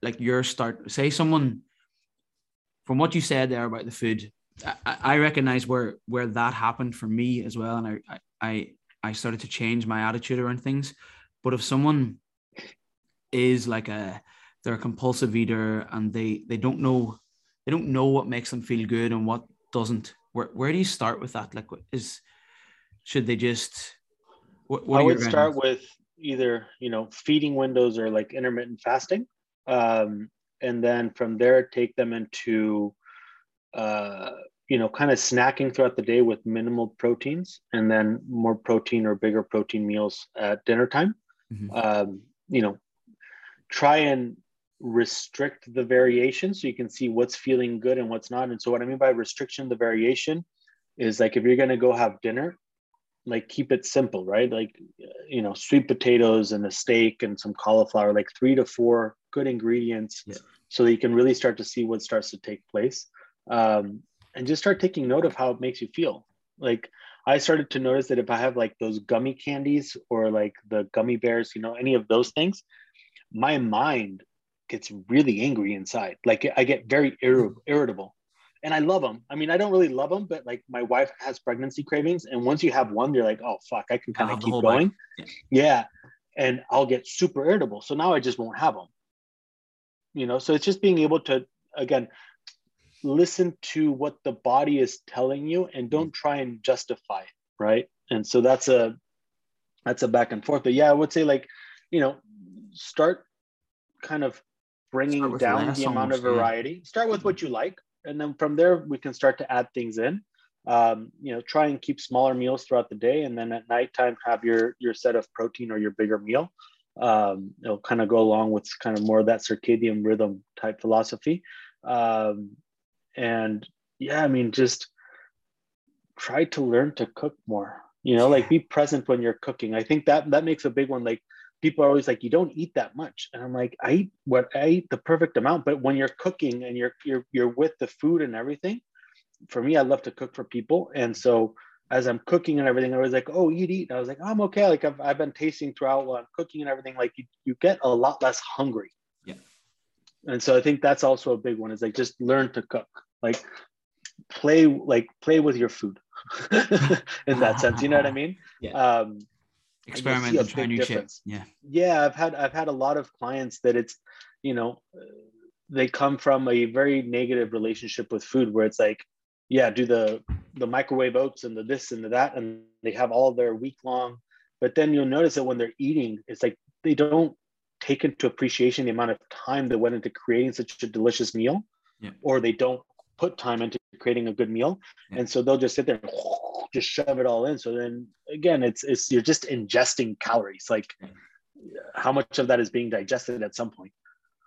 like your start? Say someone from what you said there about the food, I, I recognize where where that happened for me as well, and I I I started to change my attitude around things. But if someone is like a they're a compulsive eater and they they don't know they don't know what makes them feel good and what doesn't where, where do you start with that? Like is should they just what, what i would start with either you know feeding windows or like intermittent fasting. Um, and then from there take them into uh, you know kind of snacking throughout the day with minimal proteins and then more protein or bigger protein meals at dinner time. Mm-hmm. um, you know try and restrict the variation so you can see what's feeling good and what's not. And so what I mean by restriction, the variation is like if you're going to go have dinner, like keep it simple, right? Like, you know, sweet potatoes and a steak and some cauliflower, like three to four good ingredients yeah. so that you can really start to see what starts to take place. Um, and just start taking note of how it makes you feel. Like I started to notice that if I have like those gummy candies or like the gummy bears, you know, any of those things, my mind gets really angry inside. Like I get very ir- mm-hmm. irritable. And I love them. I mean, I don't really love them, but like my wife has pregnancy cravings. And once you have one, you're like, oh, fuck, I can kind of oh, keep oh going. Yeah. yeah. And I'll get super irritable. So now I just won't have them. You know, so it's just being able to, again, listen to what the body is telling you and mm-hmm. don't try and justify it. Right. And so that's a, that's a back and forth. But yeah, I would say like, you know, start kind of bringing down the amount of variety. Start with what you like, and then from there we can start to add things in. Um, you know, try and keep smaller meals throughout the day, and then at nighttime have your your set of protein or your bigger meal. Um, it'll kind of go along with kind of more of that circadian rhythm type philosophy. Um, and yeah, I mean, just try to learn to cook more. You know, like be present when you're cooking. I think that that makes a big one. Like people are always like, you don't eat that much, and I'm like, I eat what I eat the perfect amount. But when you're cooking and you're you're you're with the food and everything, for me, I love to cook for people, and so as I'm cooking and everything, I was like, oh, eat, eat. And I was like, I'm okay. Like I've, I've been tasting throughout while I'm cooking and everything. Like you, you get a lot less hungry. Yeah. And so I think that's also a big one is like just learn to cook. Like play, like play with your food [LAUGHS] in that sense. You know what I mean? [LAUGHS] Yeah. Um, Experiment and try new shit. Yeah. Yeah. I've had, I've had a lot of clients that it's, you know, they come from a very negative relationship with food where it's like, yeah, do the the microwave oats and the this and the that, and they have all their week long. But then you'll notice that when they're eating, it's like they don't take into appreciation the amount of time that went into creating such a delicious meal, yeah. or they don't put time into creating a good meal, yeah. and so they'll just sit there and [LAUGHS] just shove it all in. So then again, it's it's you're just ingesting calories. Like yeah. how much of that is being digested at some point?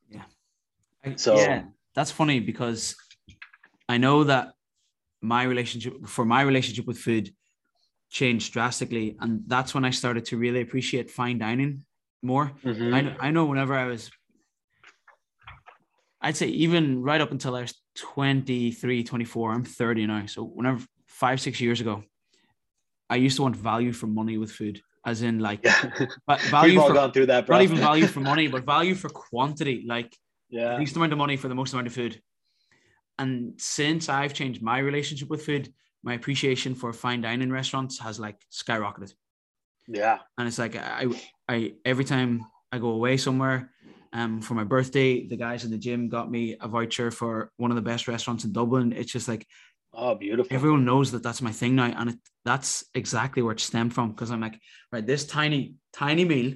Yeah. So yeah, that's funny because I know that my relationship for my relationship with food changed drastically and that's when i started to really appreciate fine dining more mm-hmm. I, I know whenever i was i'd say even right up until i was 23 24 i'm 30 now so whenever five six years ago i used to want value for money with food as in like yeah. [LAUGHS] value We've for, gone through that bro. not even value for money but value for quantity like yeah least amount of money for the most amount of food and since I've changed my relationship with food, my appreciation for fine dining restaurants has like skyrocketed. Yeah. And it's like I I every time I go away somewhere, um, for my birthday, the guys in the gym got me a voucher for one of the best restaurants in Dublin. It's just like, oh, beautiful. Everyone knows that that's my thing now, and it, that's exactly where it stemmed from. Because I'm like, right, this tiny, tiny meal,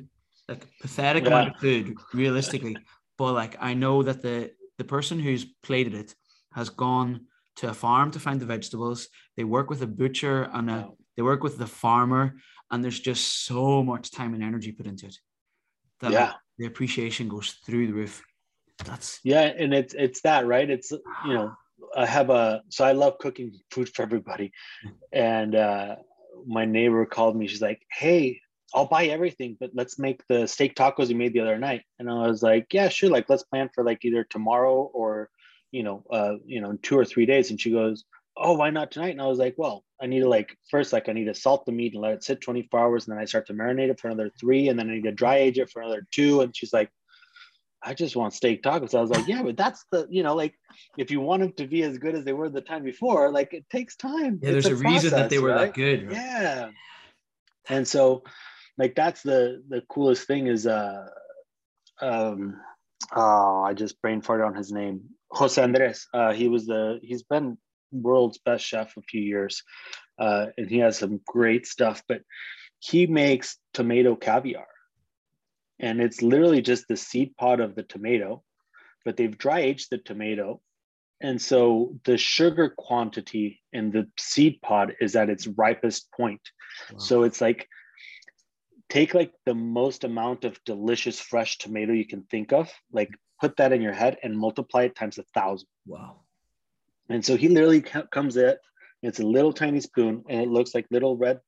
like pathetic yeah. amount of food, realistically, but like I know that the the person who's plated it has gone to a farm to find the vegetables. They work with a butcher and a, they work with the farmer, and there's just so much time and energy put into it that yeah. like, the appreciation goes through the roof. That's yeah, and it's it's that right. It's you know I have a so I love cooking food for everybody, and uh, my neighbor called me. She's like, "Hey, I'll buy everything, but let's make the steak tacos you made the other night." And I was like, "Yeah, sure. Like let's plan for like either tomorrow or you know, uh, you know, in two or three days. And she goes, Oh, why not tonight? And I was like, Well, I need to like first, like I need to salt the meat and let it sit 24 hours, and then I start to marinate it for another three, and then I need to dry age it for another two. And she's like, I just want steak tacos. I was like, yeah, but that's the, you know, like if you want them to be as good as they were the time before, like it takes time. Yeah, there's a, a process, reason that they were right? that good. Right? Yeah. And so like that's the the coolest thing is uh um oh I just brain farted on his name. Jose Andres. Uh, he was the he's been world's best chef a few years, uh, and he has some great stuff. But he makes tomato caviar, and it's literally just the seed pod of the tomato, but they've dry aged the tomato, and so the sugar quantity in the seed pod is at its ripest point. Wow. So it's like take like the most amount of delicious fresh tomato you can think of, like put that in your head and multiply it times a thousand. Wow. And so he literally comes in, it's a little tiny spoon and it looks like little red,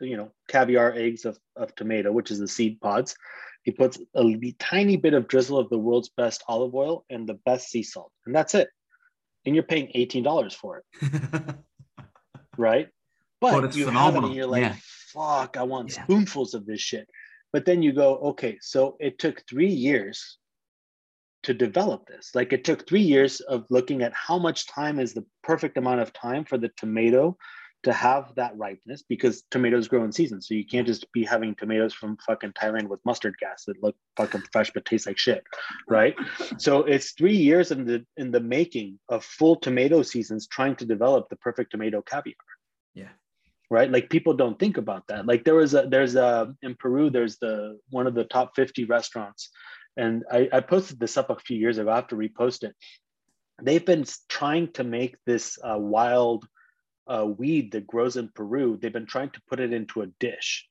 you know, caviar eggs of, of tomato, which is the seed pods. He puts a tiny bit of drizzle of the world's best olive oil and the best sea salt. And that's it. And you're paying $18 for it. [LAUGHS] right? But, but you phenomenal. have it and you're like, yeah. fuck, I want yeah. spoonfuls of this shit. But then you go, okay, so it took three years to develop this. Like it took three years of looking at how much time is the perfect amount of time for the tomato to have that ripeness because tomatoes grow in season. So you can't just be having tomatoes from fucking Thailand with mustard gas that look fucking fresh but taste like shit, right? so it's three years in the in the making of full tomato seasons trying to develop the perfect tomato caviar. Yeah. Right. Like people don't think about that. Like there was a there's a in Peru, there's the one of the top 50 restaurants and I, I, posted this up a few years ago. I have to repost it. They've been trying to make this uh, wild uh, weed that grows in Peru. They've been trying to put it into a dish.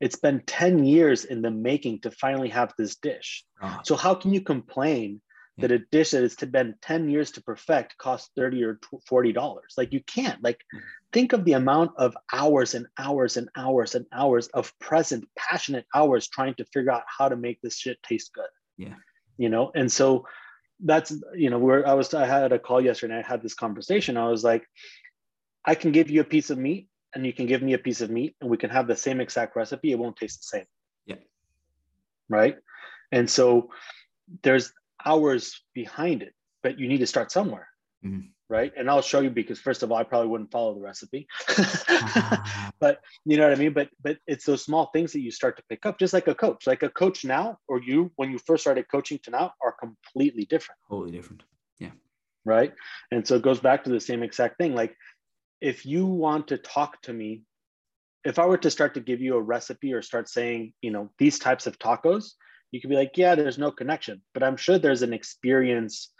It's been 10 years in the making to finally have this dish. Oh. So how can you complain Yeah. that a dish that has been 10 years to perfect costs 30 or 40 dollars like you can't like Mm. think of the amount of hours and hours and hours and hours of present passionate hours trying to figure out how to make this shit taste good Yeah. you know and so that's you know where i was i had a call yesterday and i had this conversation i was like i can give you a piece of meat and you can give me a piece of meat and we can have the same exact recipe it won't taste the same Yeah. right and so there's hours behind it but you need to start somewhere Mhm. Right? And i'll show you because first of all i probably wouldn't follow the recipe. [LAUGHS] [LAUGHS] But you know what i mean? But but it's those small things that you start to pick up just like a coach. Like a coach now or you when you first started coaching to now are completely different. Totally different. Yeah. Right? And so it goes back to the same exact thing. Like if you want to talk to me if i were to start to give you a recipe or start saying you know these types of tacos you could be like yeah there's no connection. But i'm sure there's an experience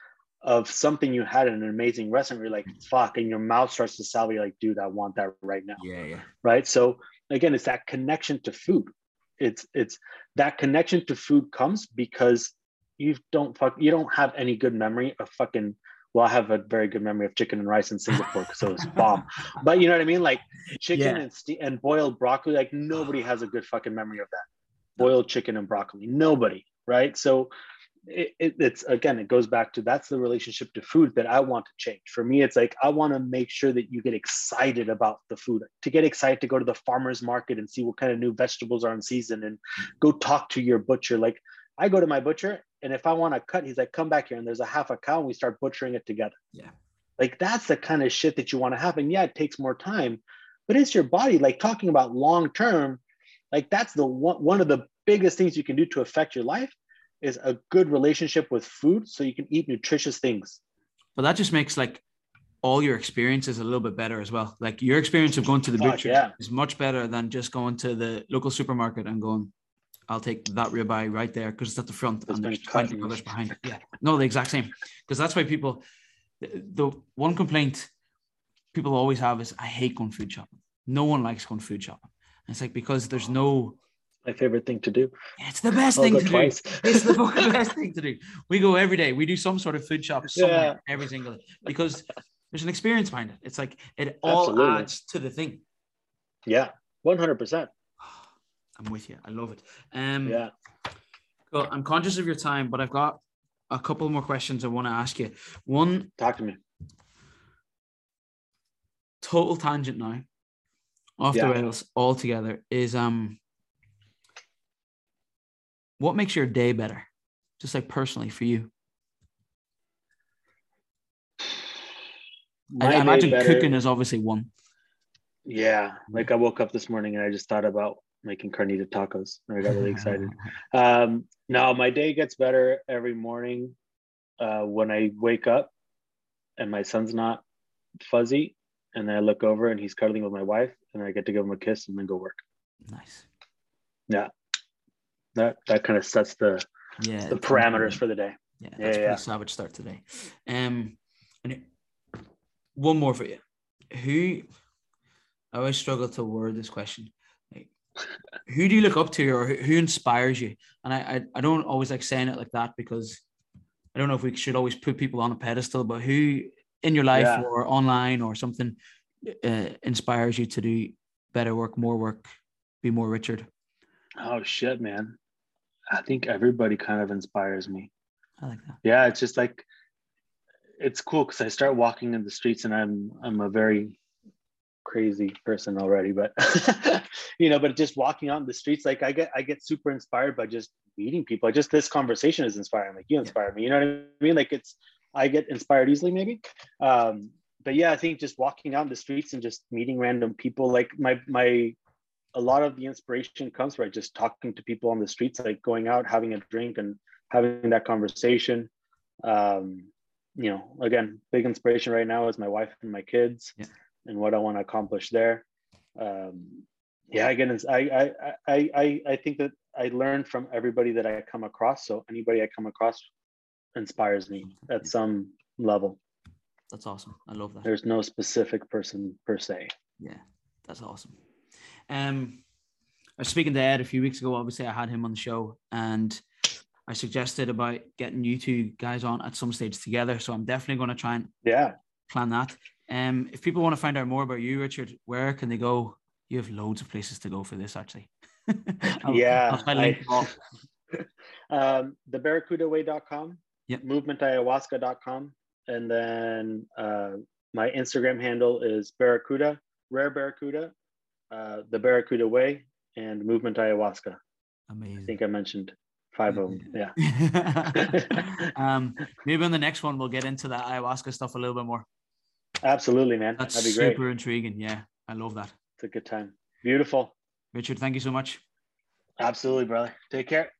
of something you had in an amazing restaurant you're like mm. fuck and your mouth starts to salivate you're like dude i want that right now. Yeah, yeah. right? So again it's that connection to food. It's it's that connection to food comes because you don't fuck you don't have any good memory of fucking well i have a very good memory of chicken and rice in singapore because it was [LAUGHS] bomb. But you know what i mean? Like chicken Yeah. and ste- and boiled broccoli like nobody has a good fucking memory of that. Boiled chicken and broccoli. Nobody. Right? So it, it, it's again it goes back to that's the relationship to food that i want to change. For me it's like i want to make sure that you get excited about the food to get excited to go to the farmers market and see what kind of new vegetables are in season and go talk to your butcher. Like i go to my butcher and if i want to cut he's like come back here and there's a half a cow and we start butchering it together. Yeah. like that's the kind of shit that you want to have and yeah it takes more time but it's your body like talking about long term like that's the one, one of the biggest things you can do to affect your life is a good relationship with food so you can eat nutritious things But that just makes like all your experiences a little bit better as well. Like your experience of going to the butcher yeah. is much better than just going to the local supermarket and going, I'll take that ribeye right there because it's at the front It's and there's cut 20 and- others behind it. Yeah. No, the exact same. Because that's why people, the, the one complaint people always have is, I hate going food shopping. No one likes going food shopping. And it's like because there's no, my favorite thing to do it's the best I'll thing to do. It's the [LAUGHS] [LAUGHS] best thing to do. We go every day. We do some sort of food shop somewhere every single day because there's an experience behind it. It's like it all Absolutely. adds to the thing. yeah 100% [SIGHS] I'm with you. I love it. Um, yeah Cool. I'm conscious of your time, but I've got a couple more questions I want to ask you. One talk to me total tangent now, off Yeah. the rails altogether, is um, what makes your day better? Just like personally for you. I, My I imagine better- cooking is obviously one. Yeah, like I woke up this morning and I just thought about making carnita tacos. and I got really excited. [LAUGHS] Um, no, my day gets better every morning uh, when I wake up and my son's not fuzzy, and then I look over and he's cuddling with my wife, and I get to give him a kiss and then go work. nice. That that kind of sets the Yeah. the parameters for the day. Yeah, Yeah, that's a yeah. pretty savage start today. Um, and one more for you. Who I always struggle to word this question. Like, who do you look up to, or who who inspires you? And I, I, I don't always like saying it like that because I don't know if we should always put people on a pedestal, but who in your life Yeah. or online or something uh, inspires you to do better work, more work, be more Richard? Oh shit, man! I think everybody kind of inspires me. I like that. yeah it's just like it's cool because i start walking in the streets and i'm i'm a very crazy person already but [LAUGHS] you know but just walking out in the streets like i get i get super inspired by just meeting people just this conversation is inspiring like you inspire me you know what i mean like it's i get inspired easily maybe um but yeah i think just walking out in the streets and just meeting random people like my my a lot of the inspiration comes by just talking to people on the streets like going out having a drink and having that conversation. Um, you know, again, big inspiration right now is my wife and my kids Yeah. and what I want to accomplish there. Um, yeah, again, I, I, I, I, I think that I learn from everybody that I come across. So anybody I come across inspires me at some level. That's awesome. I love that. There's no specific person per se. Yeah, that's awesome. Um, I was speaking to Ed a few weeks ago. Obviously, I had him on the show, and I suggested about getting you two guys on at some stage together. So I'm definitely going to try and yeah plan that. Um, if people want to find out more about you, Richard, where can they go? You have loads of places to go for this, actually. [LAUGHS] I'll, yeah. I'll I, [LAUGHS] um, thebarracudaway.com, yep. movementayahuasca.com, and then uh, my Instagram handle is Barracuda, Rare Barracuda, uh, The Barracuda Way, and Movement Ayahuasca. Amazing. I think I mentioned five of them. Yeah. [LAUGHS] [LAUGHS] um, maybe on the next one we'll get into that ayahuasca stuff a little bit more. Absolutely, man. That's That'd be super great. intriguing. Yeah, I love that. It's a good time. Beautiful. Richard, thank you so much. Absolutely, brother. Take care.